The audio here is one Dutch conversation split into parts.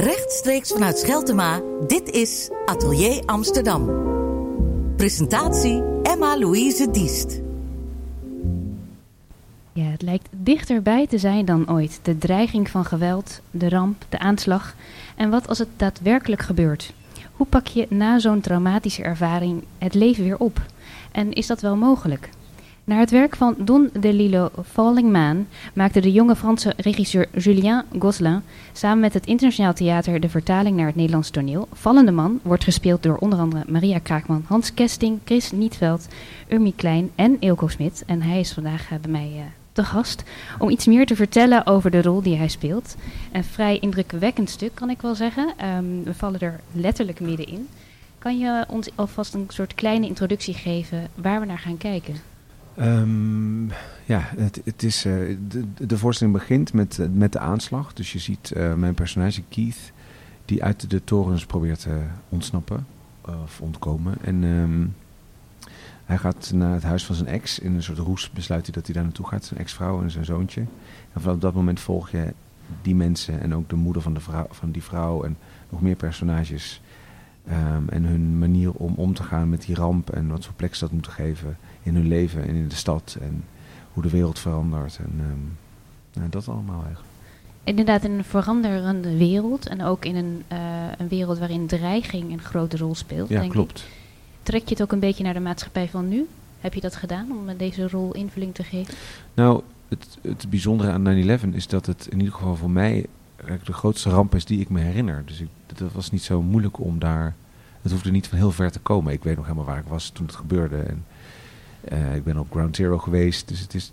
Rechtstreeks vanuit Scheltema, dit is Atelier Amsterdam. Presentatie Emma-Louise Diest. Ja, het lijkt dichterbij te zijn dan ooit. De dreiging van geweld, de ramp, de aanslag. En wat als het daadwerkelijk gebeurt? Hoe pak je na zo'n traumatische ervaring het leven weer op? En is dat wel mogelijk? Naar het werk van Don DeLillo Falling Man maakte de jonge Franse regisseur Julien Gosselin samen met het Internationaal Theater de vertaling naar het Nederlands toneel. Vallende Man wordt gespeeld door onder andere Maria Kraakman, Hans Kesting, Chris Nietveld, Urmi Klein en Eelco Smit. En hij is vandaag eh, bij mij uh, te gast om iets meer te vertellen over de rol die hij speelt. Een vrij indrukwekkend stuk kan ik wel zeggen. Um, we vallen er letterlijk middenin. Kan je ons alvast een soort kleine introductie geven waar we naar gaan kijken? Um, ja, het, het is, uh, de, de voorstelling begint met, met de aanslag. Dus je ziet uh, mijn personage Keith, die uit de torens probeert te ontsnappen of ontkomen. En um, hij gaat naar het huis van zijn ex. In een soort roes besluit hij dat hij daar naartoe gaat. Zijn ex-vrouw en zijn zoontje. En vanaf dat moment volg je die mensen en ook de moeder van, de vrouw, van die vrouw en nog meer personages. Um, en hun manier om om te gaan met die ramp en wat voor plek ze dat moeten geven in hun leven en in de stad en hoe de wereld verandert. En um, nou, dat allemaal eigenlijk. Inderdaad, in een veranderende wereld en ook in een, uh, een wereld waarin dreiging een grote rol speelt. Ja, denk klopt. Ik. Trek je het ook een beetje naar de maatschappij van nu? Heb je dat gedaan om deze rol invulling te geven? Nou, het, het bijzondere aan 9-11 is dat het in ieder geval voor mij de grootste ramp is die ik me herinner. Dus ik, dat was niet zo moeilijk om daar. Het hoefde niet van heel ver te komen. Ik weet nog helemaal waar ik was toen het gebeurde. En uh, ik ben op Ground Zero geweest. Dus het is.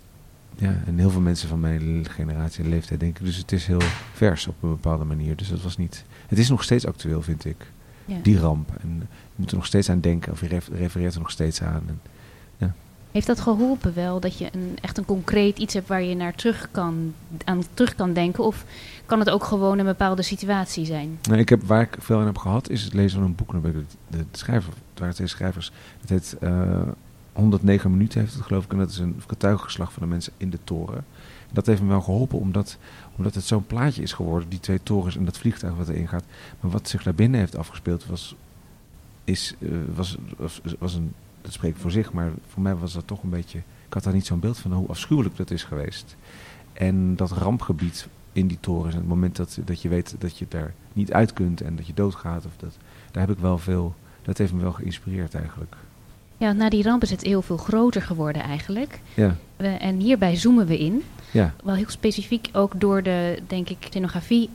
Ja, en heel veel mensen van mijn generatie en leeftijd denken. Dus het is heel vers op een bepaalde manier. Dus dat was niet. Het is nog steeds actueel, vind ik. Ja. Die ramp. En je moet er nog steeds aan denken. Of je refereert er nog steeds aan. En. Heeft dat geholpen wel? Dat je een, echt een concreet iets hebt waar je naar terug kan, aan terug kan denken? Of kan het ook gewoon een bepaalde situatie zijn? Nou, ik heb, waar ik veel aan heb gehad, is het lezen van een boek. De, de, schrijver, het waren twee schrijvers. Het heet uh, 109 minuten, heeft het geloof ik. En dat is een getuigengeslag van de mensen in de toren. Dat heeft me wel geholpen, omdat, omdat het zo'n plaatje is geworden, die twee torens en dat vliegtuig wat erin gaat. Maar wat zich daar binnen heeft afgespeeld, was, is, uh, was, was, was een, dat spreekt voor zich, maar voor mij was dat toch een beetje, ik had daar niet zo'n beeld van hoe afschuwelijk dat is geweest. En dat rampgebied in die torens, en het moment dat, dat je weet dat je daar niet uit kunt en dat je doodgaat, of dat, daar heb ik wel veel, dat heeft me wel geïnspireerd eigenlijk. Ja, na die ramp is het heel veel groter geworden eigenlijk. Ja. We, en hierbij zoomen we in. Ja. Wel heel specifiek, ook door de, denk ik, scenografie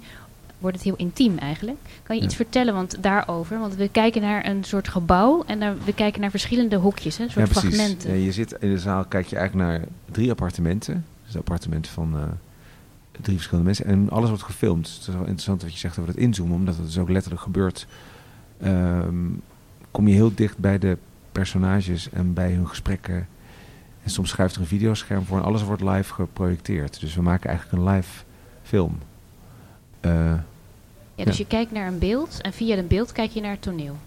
wordt het heel intiem eigenlijk. Kan je Ja. iets vertellen want, daarover? Want we kijken naar een soort gebouw en we kijken naar verschillende hokjes, hè, een soort ja, precies. fragmenten. Ja, je zit in de zaal, kijk je eigenlijk naar drie appartementen. Dus appartementen van uh, drie verschillende mensen. En alles wordt gefilmd. Het is wel interessant wat je zegt over het inzoomen, omdat het dus ook letterlijk gebeurt. Um, kom je heel dicht bij de personages en bij hun gesprekken. En soms schuift er een videoscherm voor en alles wordt live geprojecteerd. Dus we maken eigenlijk een live film. Uh, ja, dus ja. je kijkt naar een beeld en via een beeld kijk je naar het toneel.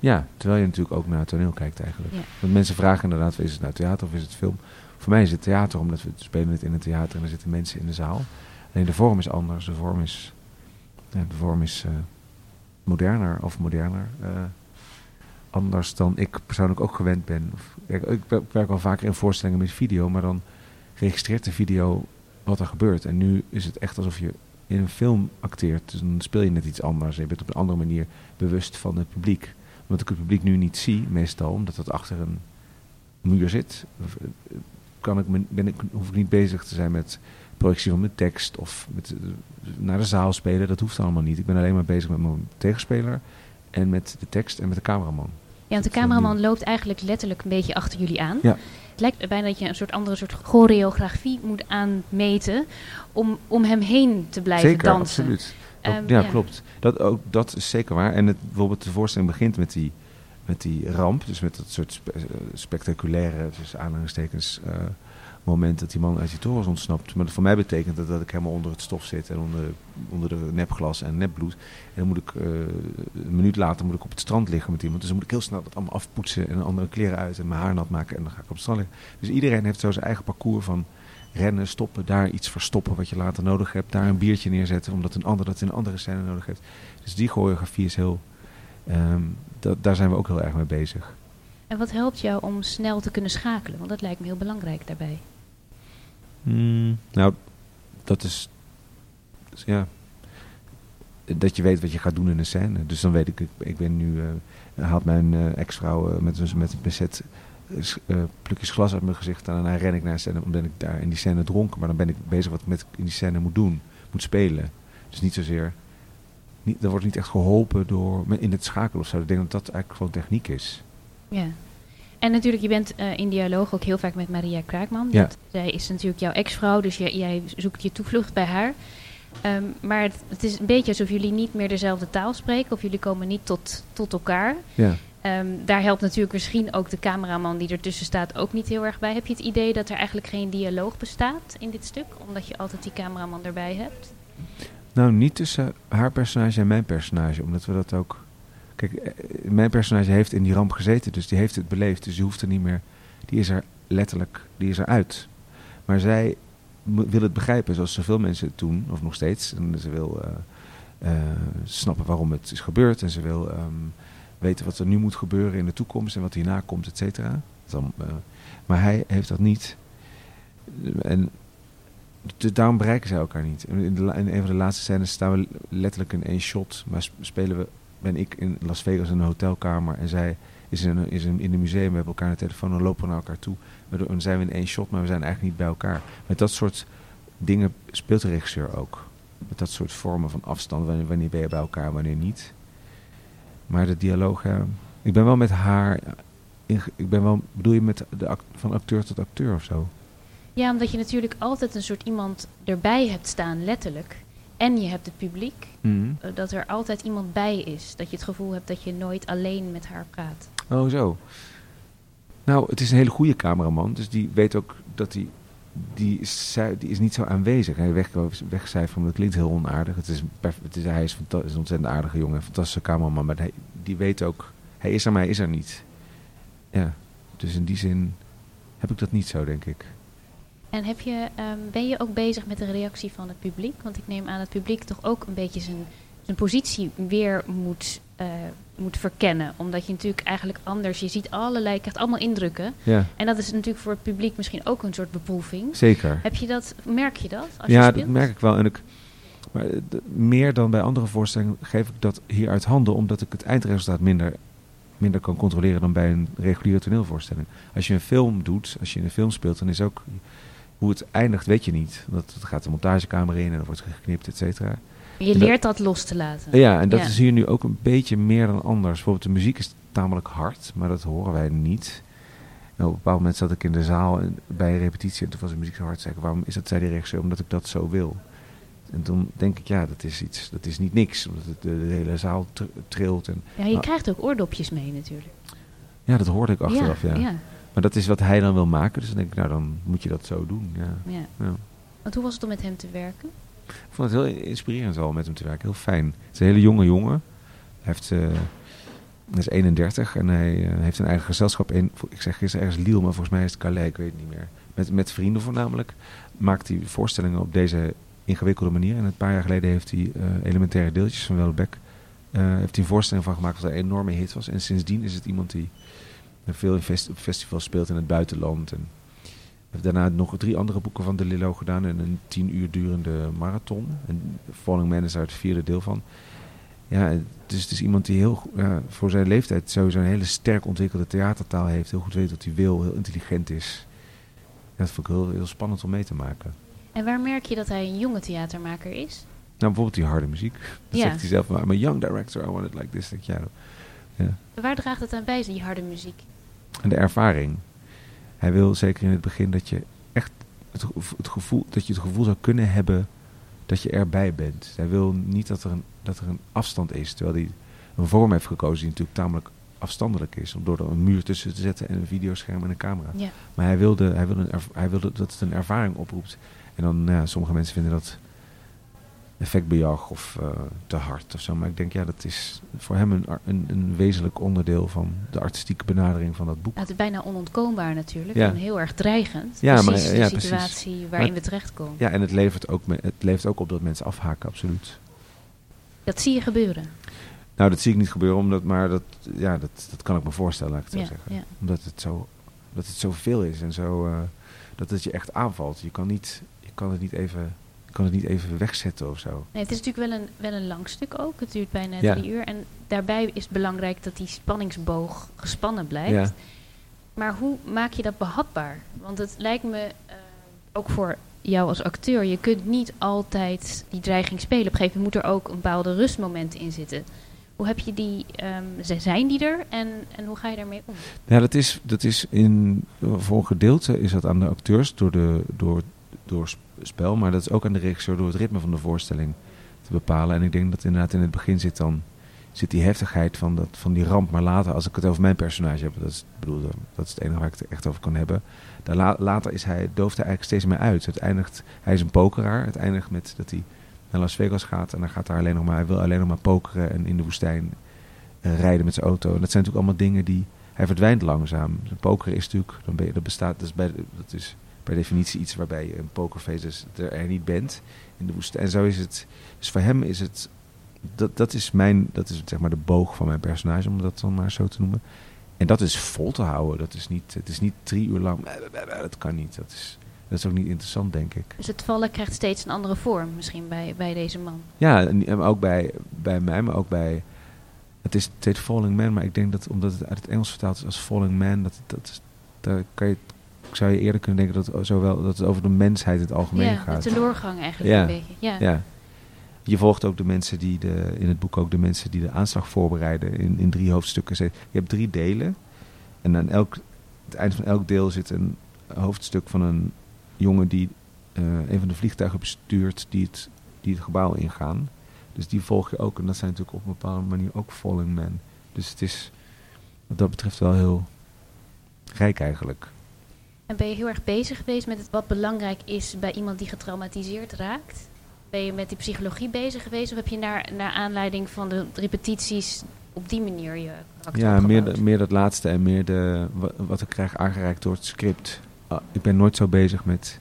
Ja, terwijl je natuurlijk ook naar het toneel kijkt eigenlijk. Ja. Want mensen vragen inderdaad, is het nou theater of is het film? Voor mij is het theater, omdat we spelen het in het theater en er zitten mensen in de zaal. Alleen de vorm is anders. De vorm is, de vorm is uh, moderner of moderner. Uh, anders dan ik persoonlijk ook gewend ben. Of, ik, ik werk al vaker in voorstellingen met video, maar dan registreert de video wat er gebeurt. En nu is het echt alsof je in een film acteert. Dus dan speel je net iets anders. Je bent op een andere manier bewust van het publiek. Omdat ik het publiek nu niet zie, meestal, omdat het achter een muur zit, kan ik, ben ik, hoef ik niet bezig te zijn met projectie van mijn tekst of met, naar de zaal spelen. Dat hoeft allemaal niet. Ik ben alleen maar bezig met mijn tegenspeler en met de tekst en met de cameraman. Ja, want de cameraman loopt eigenlijk letterlijk een beetje achter jullie aan. Ja. Het lijkt bijna dat je een soort andere soort choreografie moet aanmeten om, om hem heen te blijven zeker, dansen. Absoluut. Um, ja, ja, klopt. Dat, ook, dat is zeker waar. En het, bijvoorbeeld de voorstelling begint met die, met die ramp, dus met dat soort spe spectaculaire, dus aanhalingstekens, uh, moment dat die man uit die torens ontsnapt. Maar voor mij betekent dat dat ik helemaal onder het stof zit en onder, onder de nepglas en nepbloed. En dan moet ik uh, een minuut later moet ik op het strand liggen met iemand. Dus dan moet ik heel snel dat allemaal afpoetsen en andere kleren uit en mijn haar nat maken en dan ga ik op het strand liggen. Dus iedereen heeft zo zijn eigen parcours van rennen, stoppen, daar iets verstoppen wat je later nodig hebt. Daar een biertje neerzetten, omdat een ander dat in een andere scène nodig heeft. Dus die choreografie is heel... ehm, daar zijn we ook heel erg mee bezig. En wat helpt jou om snel te kunnen schakelen? Want dat lijkt me heel belangrijk daarbij. Hmm, nou, dat is... Ja... Dat je weet wat je gaat doen in een scène. Dus dan weet ik, ik, ik ben nu... eh, haalt mijn eh, ex-vrouw eh, met, een- met een pincet eh, eh, plukjes glas uit mijn gezicht en daarna ren ik naar een scène, omdat ik daar in die scène dronken, maar dan ben ik bezig wat ik met in die scène moet doen, moet spelen. Dus niet zozeer, niet, dat wordt niet echt geholpen door in het schakelen of zo. Ik denk dat dat eigenlijk gewoon techniek is. Ja. En natuurlijk, je bent eh, in dialoog ook heel vaak met Maria Kraakman. Ja. Zij is natuurlijk jouw ex-vrouw, dus jij, jij zoekt je toevlucht bij haar. Ehm, maar het, het is een beetje alsof jullie niet meer dezelfde taal spreken, of jullie komen niet tot, tot elkaar. Ja. Ehm, daar helpt natuurlijk misschien ook de cameraman die ertussen staat ook niet heel erg bij. Heb je het idee dat er eigenlijk geen dialoog bestaat in dit stuk, omdat je altijd die cameraman erbij hebt? Nou, niet tussen haar personage en mijn personage, omdat we dat ook. Kijk, eh, mijn personage heeft in die ramp gezeten, dus die heeft het beleefd, dus die hoeft er niet meer. Die is er letterlijk, die is er uit. Maar zij wil het begrijpen, zoals zoveel mensen het doen, of nog steeds. En ze wil eh, eh, snappen waarom het is gebeurd en ze wil ehm, weten wat er nu moet gebeuren in de toekomst en wat hierna komt, et cetera. Dan, maar hij heeft dat niet. En dus daarom bereiken zij elkaar niet. In, in, de, een van de laatste scènes staan we letterlijk in één shot. Maar sp- spelen we, ben ik in Las Vegas in een hotelkamer en zij is in, is in, in een museum. We hebben elkaar de telefoon en lopen naar elkaar toe. Waardoor- Dan zijn we in één shot, maar we zijn eigenlijk niet bij elkaar. Met dat soort dingen speelt de regisseur ook. Met dat soort vormen van afstand. Wanneer, wanneer ben je bij elkaar, wanneer niet. Maar de dialoog, ja, ik ben wel met haar. Ik ben wel, bedoel je met de van acteur tot acteur of zo? Ja, omdat je natuurlijk altijd een soort iemand erbij hebt staan, letterlijk. En je hebt het publiek. Mhm. eh, Dat er altijd iemand bij is. Dat je het gevoel hebt dat je nooit alleen met haar praat. Oh, zo. Nou, het is een hele goede cameraman. Dus die weet ook dat hij... Die is, zij- die is niet zo aanwezig. Hij weg, wegcijferen, dat klinkt heel onaardig. Het is, het is, hij is, een ontzettend aardige jongen. Een fantastische cameraman. Maar hij, die weet ook... Hij is er, maar hij is er niet. Ja. Dus in die zin heb ik dat niet zo, denk ik. En heb je, ehm, ben je ook bezig met de reactie van het publiek? Want ik neem aan dat het publiek toch ook een beetje zijn, zijn positie weer moet, eh, moet verkennen. Omdat je natuurlijk eigenlijk anders, je ziet allerlei, je krijgt allemaal indrukken. Ja, En dat is natuurlijk voor het publiek misschien ook een soort beproeving. zeker. Heb je dat, merk je dat als ja, dat merk ik wel. En ik, maar eh, meer dan bij andere voorstellingen geef ik dat hier uit handen, omdat ik het eindresultaat minder, minder kan controleren dan bij een reguliere toneelvoorstelling. Als je een film doet, als je in een film speelt, dan is ook hoe het eindigt, weet je niet. Dat, dat gaat de montagekamer in en er wordt geknipt, et cetera. Je dat- leert dat los te laten. Ja, en dat Ja. is hier nu ook een beetje meer dan anders. Bijvoorbeeld de muziek is tamelijk hard, maar dat horen wij niet. En op een bepaald moment zat ik in de zaal en bij een repetitie en toen was de muziek zo hard. Zei ik, waarom is dat, zei die regisseur, omdat ik dat zo wil. En toen denk ik, ja, dat is iets, dat is niet niks. Omdat het de, de hele zaal tr- trilt. En, Ja, je krijgt ook oordopjes mee natuurlijk. ja, dat hoorde ik achteraf, ja. ja. Maar dat is wat hij dan wil maken, dus dan denk ik, nou, dan moet je dat zo doen. Ja. ja. Ja. Want hoe was het om met hem te werken? Ik vond het heel inspirerend al met hem te werken. Heel fijn. Het is een hele jonge jongen. Hij heeft, eh, hij is 31 en hij eh, heeft een eigen gezelschap in. Ik zeg gisteren ergens Lille, maar volgens mij is het Calais, ik weet het niet meer. Met, met vrienden voornamelijk. Maakt hij voorstellingen op deze ingewikkelde manier. En een paar jaar geleden heeft hij eh, elementaire deeltjes van Wellebec. eh heeft hij een voorstelling van gemaakt wat een enorme hit was. En sindsdien is het iemand die veel in fest- festivals speelt in het buitenland. En daarna nog drie andere boeken van De Lillo gedaan en een tien uur durende marathon. En Falling Man is daar het vierde deel van. Ja, dus het is iemand die heel, ja, voor zijn leeftijd sowieso een hele sterk ontwikkelde theatertaal heeft. Heel goed weet wat hij wil, heel intelligent is. Ja, dat vond ik heel, heel spannend om mee te maken. En waar merk je dat hij een jonge theatermaker is? Nou, bijvoorbeeld die harde muziek. Dat Ja. zegt hij zelf, I'm a young director, I want it like this. Ja. Waar draagt het aan bij, die harde muziek? En de ervaring. Hij wil zeker in het begin dat je echt het, gevo- het gevoel, dat je het gevoel zou kunnen hebben dat je erbij bent. Hij wil niet dat er een, dat er een afstand is, terwijl hij een vorm heeft gekozen die natuurlijk tamelijk afstandelijk is. Om door er een muur tussen te zetten en een videoscherm en een camera. Ja. Maar hij wilde, hij, wilde hij wilde dat het een ervaring oproept. En dan, ja, sommige mensen vinden dat effectbejag of uh, te hard of zo. Maar ik denk, ja, dat is voor hem een, een, een wezenlijk onderdeel van de artistieke benadering van dat boek. het is bijna onontkoombaar natuurlijk en heel erg dreigend. Ja, precies maar, de ja, situatie precies. waarin maar, we terechtkomen. Ja, en het levert, ook, het levert ook op dat mensen afhaken, absoluut. Dat zie je gebeuren? Nou, dat zie ik niet gebeuren, omdat, maar dat, ja, dat, dat kan ik me voorstellen, laat ik het zo zeggen. Omdat het zo, dat het zoveel is en zo, uh, dat het je echt aanvalt. Je kan, niet, je kan het niet even kan het niet even wegzetten of zo. Nee, het is natuurlijk wel een, wel een lang stuk ook. Het duurt bijna Ja. drie uur. En daarbij is het belangrijk dat die spanningsboog gespannen blijft. Ja. Maar hoe maak je dat behapbaar? Want het lijkt me, eh, ook voor jou als acteur, je kunt niet altijd die dreiging spelen. Op een gegeven moment moet er ook een bepaalde rustmomenten in zitten. Hoe heb je die, z- zijn die er en, en hoe ga je daarmee om? Ja, dat is, dat is in, voor een gedeelte is dat aan de acteurs door, de, door, door spel, maar dat is ook aan de regisseur door het ritme van de voorstelling te bepalen. En ik denk dat inderdaad in het begin zit dan zit die heftigheid van, dat, van die ramp, maar later, als ik het over mijn personage heb, dat is, bedoel, dat is het enige waar ik het echt over kan hebben. Daar la- later is hij, dooft hij eigenlijk steeds meer uit. Het eindigt, hij is een pokeraar. Het eindigt met dat hij naar Las Vegas gaat en dan gaat daar alleen nog maar, hij wil alleen nog maar pokeren en in de woestijn eh, rijden met zijn auto. En dat zijn natuurlijk allemaal dingen die, hij verdwijnt langzaam. Pokeren is natuurlijk, dan dat bestaat, dat is, bij, dat is per definitie iets waarbij je een pokerface dus er, er niet bent in de woestijn. En zo is het, dus voor hem is het, dat, dat is mijn, dat is zeg maar de boog van mijn personage, om dat dan maar zo te noemen. En dat is vol te houden. Dat is niet, het is niet drie uur lang. Dat kan niet. Dat is, dat is ook niet interessant, denk ik. Dus het vallen krijgt steeds een andere vorm misschien bij, bij deze man. Ja, en ook bij, bij mij, maar ook bij. Het is het Falling Man, maar ik denk dat omdat het uit het Engels vertaald is als Falling Man, dat, dat is, daar kan je, zou je eerder kunnen denken dat zowel, dat het over de mensheid in het algemeen ja, gaat. de teleurgang eigenlijk Ja. een beetje. Ja. Ja. Je volgt ook de mensen die de, in het boek ook de mensen die de aanslag voorbereiden in, in drie hoofdstukken. Je hebt drie delen. En aan elk, het eind van elk deel zit een hoofdstuk van een jongen die eh, een van de vliegtuigen bestuurt die het, die het gebouw ingaan. Dus die volg je ook. En dat zijn natuurlijk op een bepaalde manier ook falling men. Dus het is wat dat betreft wel heel rijk eigenlijk. En ben je heel erg bezig geweest met het, wat belangrijk is bij iemand die getraumatiseerd raakt? Ben je met die psychologie bezig geweest of heb je naar, naar aanleiding van de repetities op die manier je Ja, meer, de- meer dat laatste en meer de, wa- wat ik krijg aangereikt door het script. Ah, ik ben nooit zo bezig met,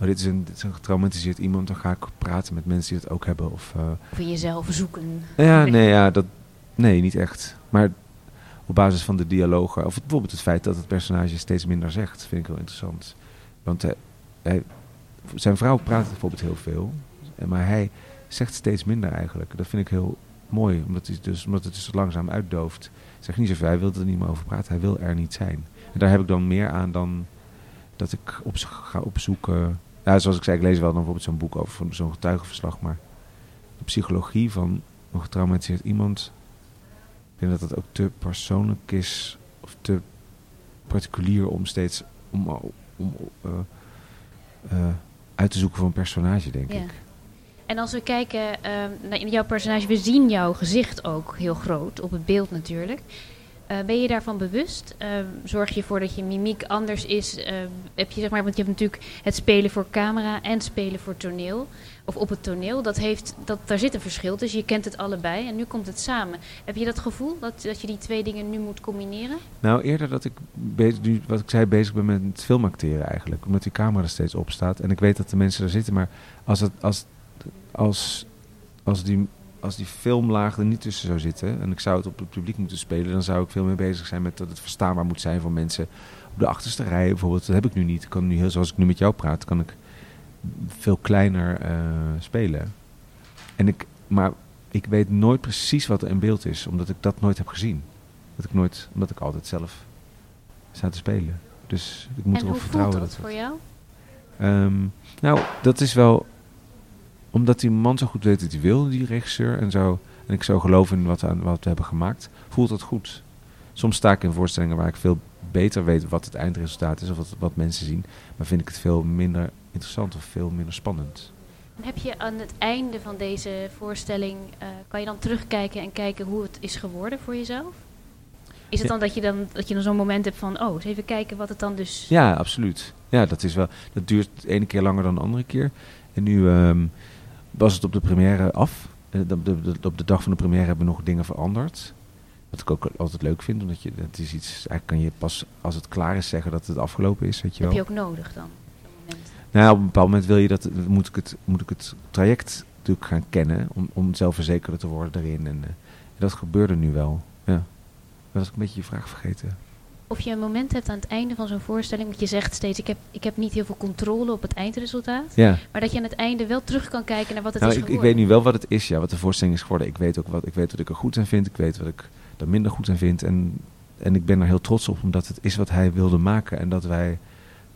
oh, dit, is een, dit is een getraumatiseerd iemand, dan ga ik praten met mensen die het ook hebben. Of, eh, Of in jezelf zoeken. ja, nee, ja, dat, nee, niet echt. Maar op basis van de dialogen, of bijvoorbeeld het feit dat het personage steeds minder zegt, vind ik heel interessant. Want eh, zijn vrouw praat bijvoorbeeld heel veel, maar hij zegt steeds minder eigenlijk. Dat vind ik heel mooi, omdat, hij dus, omdat het dus langzaam uitdooft. Zeg niet zoveel, hij wil er niet meer over praten, hij wil er niet zijn. En daar heb ik dan meer aan dan dat ik op, ga opzoeken. Ja, zoals ik zei, ik lees wel dan bijvoorbeeld zo'n boek over zo'n getuigenverslag, maar de psychologie van een getraumatiseerd iemand. Denk dat dat ook te persoonlijk is of te particulier om steeds om, om eh, eh, uit te zoeken voor een personage, denk Ja. ik. En als we kijken ehm, naar jouw personage, we zien jouw gezicht ook heel groot op het beeld natuurlijk. Eh, ben je daarvan bewust? Ehm, zorg je ervoor dat je mimiek anders is? Ehm, heb je, zeg maar, want je hebt natuurlijk het spelen voor camera en spelen voor toneel. Of op het toneel. Dat heeft, dat, daar zit een verschil tussen. Je kent het allebei en nu komt het samen. Heb je dat gevoel dat, dat je die twee dingen nu moet combineren? Nou, eerder dat ik, bezig, wat ik zei, bezig ben met filmacteren eigenlijk. Omdat die camera er steeds op staat. En ik weet dat de mensen daar zitten. Maar als, het, als, als, als, die, als die filmlaag er niet tussen zou zitten... en ik zou het op het publiek moeten spelen... dan zou ik veel meer bezig zijn met dat het verstaanbaar moet zijn voor mensen... op de achterste rij bijvoorbeeld. Dat heb ik nu niet. Ik kan nu heel, zoals ik nu met jou praat, kan ik veel kleiner eh, spelen. En ik, maar ik weet nooit precies wat er in beeld is... omdat ik dat nooit heb gezien. Dat ik nooit, omdat ik altijd zelf sta te spelen. Dus ik moet en erop hoe vertrouwen voelt dat dat voor jou? Ehm, nou, dat is wel omdat die man zo goed weet wat hij wil, die regisseur, en, zo, en ik zo geloof in wat, we aan- wat we hebben gemaakt, voelt dat goed. Soms sta ik in voorstellingen waar ik veel beter weet wat het eindresultaat is of wat, wat mensen zien, maar vind ik het veel minder interessant of veel minder spannend. Heb je aan het einde van deze voorstelling, eh, kan je dan terugkijken en kijken hoe het is geworden voor jezelf? Is het dan dat je dan, dat je dan zo'n moment hebt van, oh, eens even kijken wat het dan dus... Ja, absoluut. Ja, dat is wel. Dat duurt de ene keer langer dan de andere keer. En nu, ehm, was het op de première af. Eh, Op de, de- op de dag van de première hebben we nog dingen veranderd. Wat ik ook altijd leuk vind, omdat je, het is iets, eigenlijk kan je pas als het klaar is zeggen dat het afgelopen is, weet je Heb wel. je ook nodig dan? Nou, ja, op een bepaald moment wil je dat, moet ik het, moet ik het traject natuurlijk gaan kennen, om, om zelfverzekerder te worden erin. En eh, dat gebeurde nu wel, ja. Dat was ik een beetje je vraag vergeten. Of je een moment hebt aan het einde van zo'n voorstelling, want je zegt steeds, ik heb, ik heb niet heel veel controle op het eindresultaat. Ja, Maar dat je aan het einde wel terug kan kijken naar wat het nou, is ik, ik geworden. weet nu wel wat het is, ja, wat de voorstelling is geworden. Ik weet ook wat ik, weet wat ik er goed aan vind, ik weet wat ik er minder goed aan vind. En, en ik ben er heel trots op, omdat het is wat hij wilde maken. En dat wij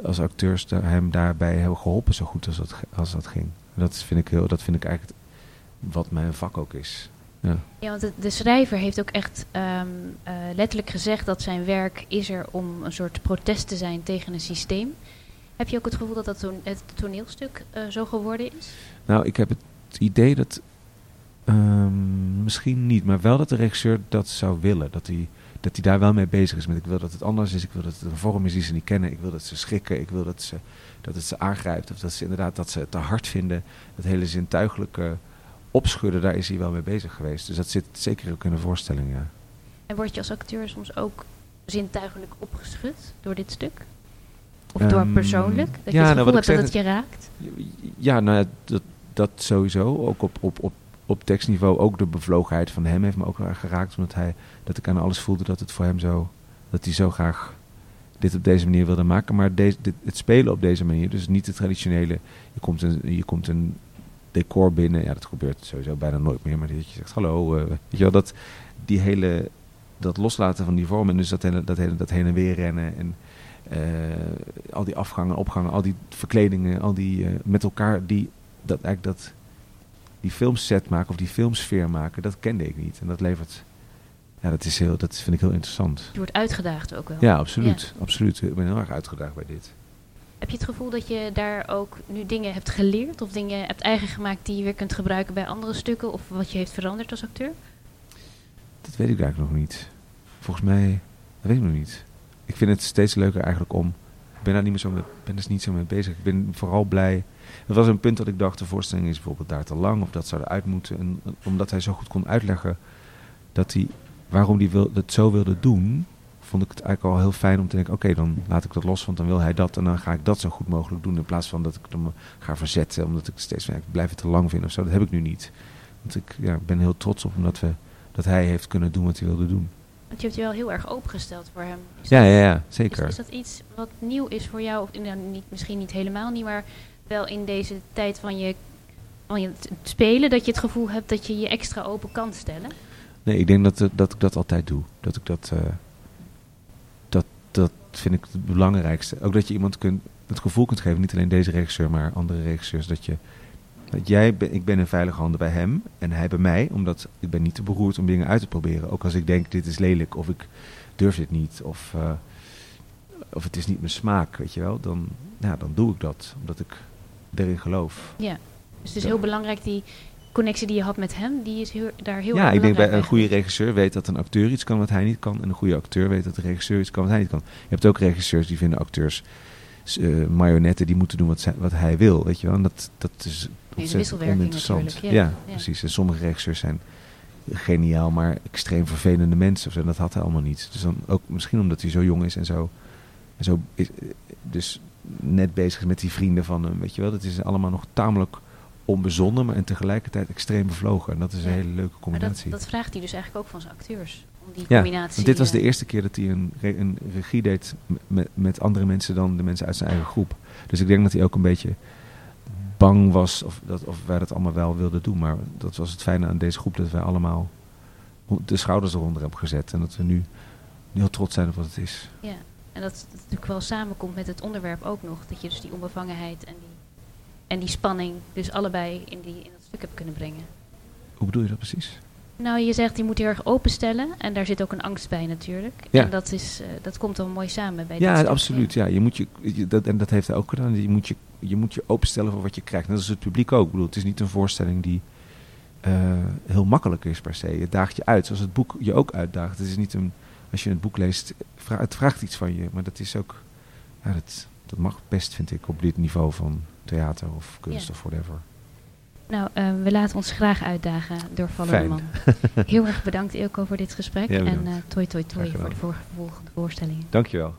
als acteurs hem daarbij hebben geholpen zo goed als dat, als dat ging. En dat vind ik, heel, dat vind ik eigenlijk wat mijn vak ook is. Ja. Ja, want de, de schrijver heeft ook echt ehm, eh, letterlijk gezegd dat zijn werk is er om een soort protest te zijn tegen een systeem. Heb je ook het gevoel dat dat toon- het toneelstuk eh, zo geworden is? Nou, ik heb het idee dat. ehm, misschien niet, maar wel dat de regisseur dat zou willen. Dat hij, dat hij daar wel mee bezig is. Met ik wil dat het anders is. Ik wil dat het een vorm is die ze niet kennen. Ik wil dat ze schrikken. Ik wil dat, ze, dat het ze aangrijpt. Of dat ze inderdaad dat ze het te hard vinden. Dat hele zintuigelijke opschudden, daar is hij wel mee bezig geweest. Dus dat zit zeker ook in de voorstelling, ja. En word je als acteur soms ook zintuigelijk opgeschud door dit stuk? Of door Ehm, persoonlijk? Dat ja, je het nou, gevoel hebt dat het je raakt? Ja, nou dat, dat sowieso. Ook op, op, op, op tekstniveau. Ook de bevlogenheid van hem heeft me ook geraakt. Omdat hij, dat ik aan alles voelde dat het voor hem zo... Dat hij zo graag dit op deze manier wilde maken. Maar deze, dit, het spelen op deze manier, dus niet de traditionele... Je komt een, je komt een decor binnen. Ja, dat gebeurt sowieso bijna nooit meer. Maar dat je zegt, hallo. eh, weet je wel, dat, die hele... Dat loslaten van die vormen. En dus dat, hele, dat, hele, dat heen en weer rennen. En eh, al die afgangen, opgangen, al die verkledingen, al die eh, met elkaar die dat eigenlijk dat die filmset maken of die filmsfeer maken, dat kende ik niet. En dat levert, ja, dat is heel, dat vind ik heel interessant. Je wordt uitgedaagd ook wel. Ja, absoluut, absoluut. Ik ben heel erg uitgedaagd bij dit. Heb je het gevoel dat je daar ook nu dingen hebt geleerd of dingen hebt eigen gemaakt die je weer kunt gebruiken bij andere stukken of wat je heeft veranderd als acteur? Dat weet ik eigenlijk nog niet. Volgens mij, dat weet ik nog niet. Ik vind het steeds leuker eigenlijk om. Ik ben daar niet meer zo mee, ben dus niet zo mee bezig. Ik ben vooral blij. Er was een punt dat ik dacht, de voorstelling is bijvoorbeeld daar te lang of dat zou eruit moeten. En omdat hij zo goed kon uitleggen dat hij, waarom hij wil, het zo wilde doen, vond ik het eigenlijk al heel fijn om te denken, oké, dan laat ik dat los, want dan wil hij dat en dan ga ik dat zo goed mogelijk doen. In plaats van dat ik hem ga verzetten, omdat ik steeds ja, ik blijf het te lang vinden of zo. Dat heb ik nu niet. Want ik ja, ben heel trots op omdat we, dat hij heeft kunnen doen wat hij wilde doen. Want je hebt je wel heel erg opengesteld voor hem. Is Ja, dat- ja, ja, zeker. is dat iets wat nieuw is voor jou? Of nou, niet, misschien niet helemaal niet, maar wel in deze tijd van je, van je spelen, dat je het gevoel hebt dat je je extra open kan stellen? Nee, ik denk dat, eh, dat ik dat altijd doe. Dat ik dat, eh, vind ik het belangrijkste. Ook dat je iemand kunt, het gevoel kunt geven, niet alleen deze regisseur, maar andere regisseurs, dat je, dat jij, ben, ik ben in veilige handen bij hem en hij bij mij, omdat ik ben niet te beroerd om dingen uit te proberen. Ook als ik denk, dit is lelijk, of ik durf dit niet, of, eh, of het is niet mijn smaak, weet je wel, dan, ja, dan doe ik dat, omdat ik erin geloof. Ja. Dus het is Ja. heel belangrijk, die connectie die je had met hem, die is heel, daar heel ja, ik denk bij een goede regisseur weet dat een acteur iets kan wat hij niet kan. En een goede acteur weet dat de regisseur iets kan wat hij niet kan. Je hebt ook regisseurs die vinden acteurs eh, marionetten die moeten doen wat, zij- wat hij wil. Weet je wel? En dat, dat is ontzettend oninteressant. natuurlijk, Ja, ja. Precies. En sommige regisseurs zijn geniaal, maar extreem vervelende mensen. En dat had hij allemaal niet. Dus dan ook misschien omdat hij zo jong is en zo, en zo is, eh, dus net bezig is met die vrienden van hem. Weet je wel? Dat is allemaal nog tamelijk onbezonnen, maar en tegelijkertijd extreem bevlogen. En dat is een hele leuke Maar dat, combinatie. dat vraagt hij dus eigenlijk ook van zijn acteurs. Om die Ja, combinatie. Want dit was de eh, eerste keer dat hij een, re- een regie deed met, met andere mensen dan de mensen uit zijn eigen groep. Dus ik denk dat hij ook een beetje bang was of, dat, of wij dat allemaal wel wilden doen. Maar dat was het fijne aan deze groep, dat wij allemaal de schouders eronder hebben gezet. En dat we nu heel trots zijn op wat het is. Ja, en dat het natuurlijk wel samenkomt met het onderwerp ook nog. Dat je dus die onbevangenheid en die, en die spanning dus allebei in, die, in dat stuk hebt kunnen brengen. Hoe bedoel je dat precies? Nou, je zegt die moet heel erg openstellen. En daar zit ook een angst bij natuurlijk. Ja. En dat, is, eh, dat komt dan mooi samen bij Ja, absoluut. Ja. Je moet je, je- dat, en dat heeft hij ook gedaan. Je moet je, je moet je openstellen voor wat je krijgt. Net als het publiek ook. Ik bedoel, het is niet een voorstelling die eh, heel makkelijk is per se. Het daagt je uit, zoals het boek je ook uitdaagt. Het is niet een, als je het boek leest, vra- het vraagt iets van je. Maar dat is ook, ja, dat, dat mag best, vind ik, op dit niveau van theater of kunst Ja. of whatever. Nou, uh, we laten ons graag uitdagen door Vallende Man. Heel erg bedankt Ilko voor dit gesprek. en uh, toi toi toi voor de volgende voorstellingen. Dankjewel.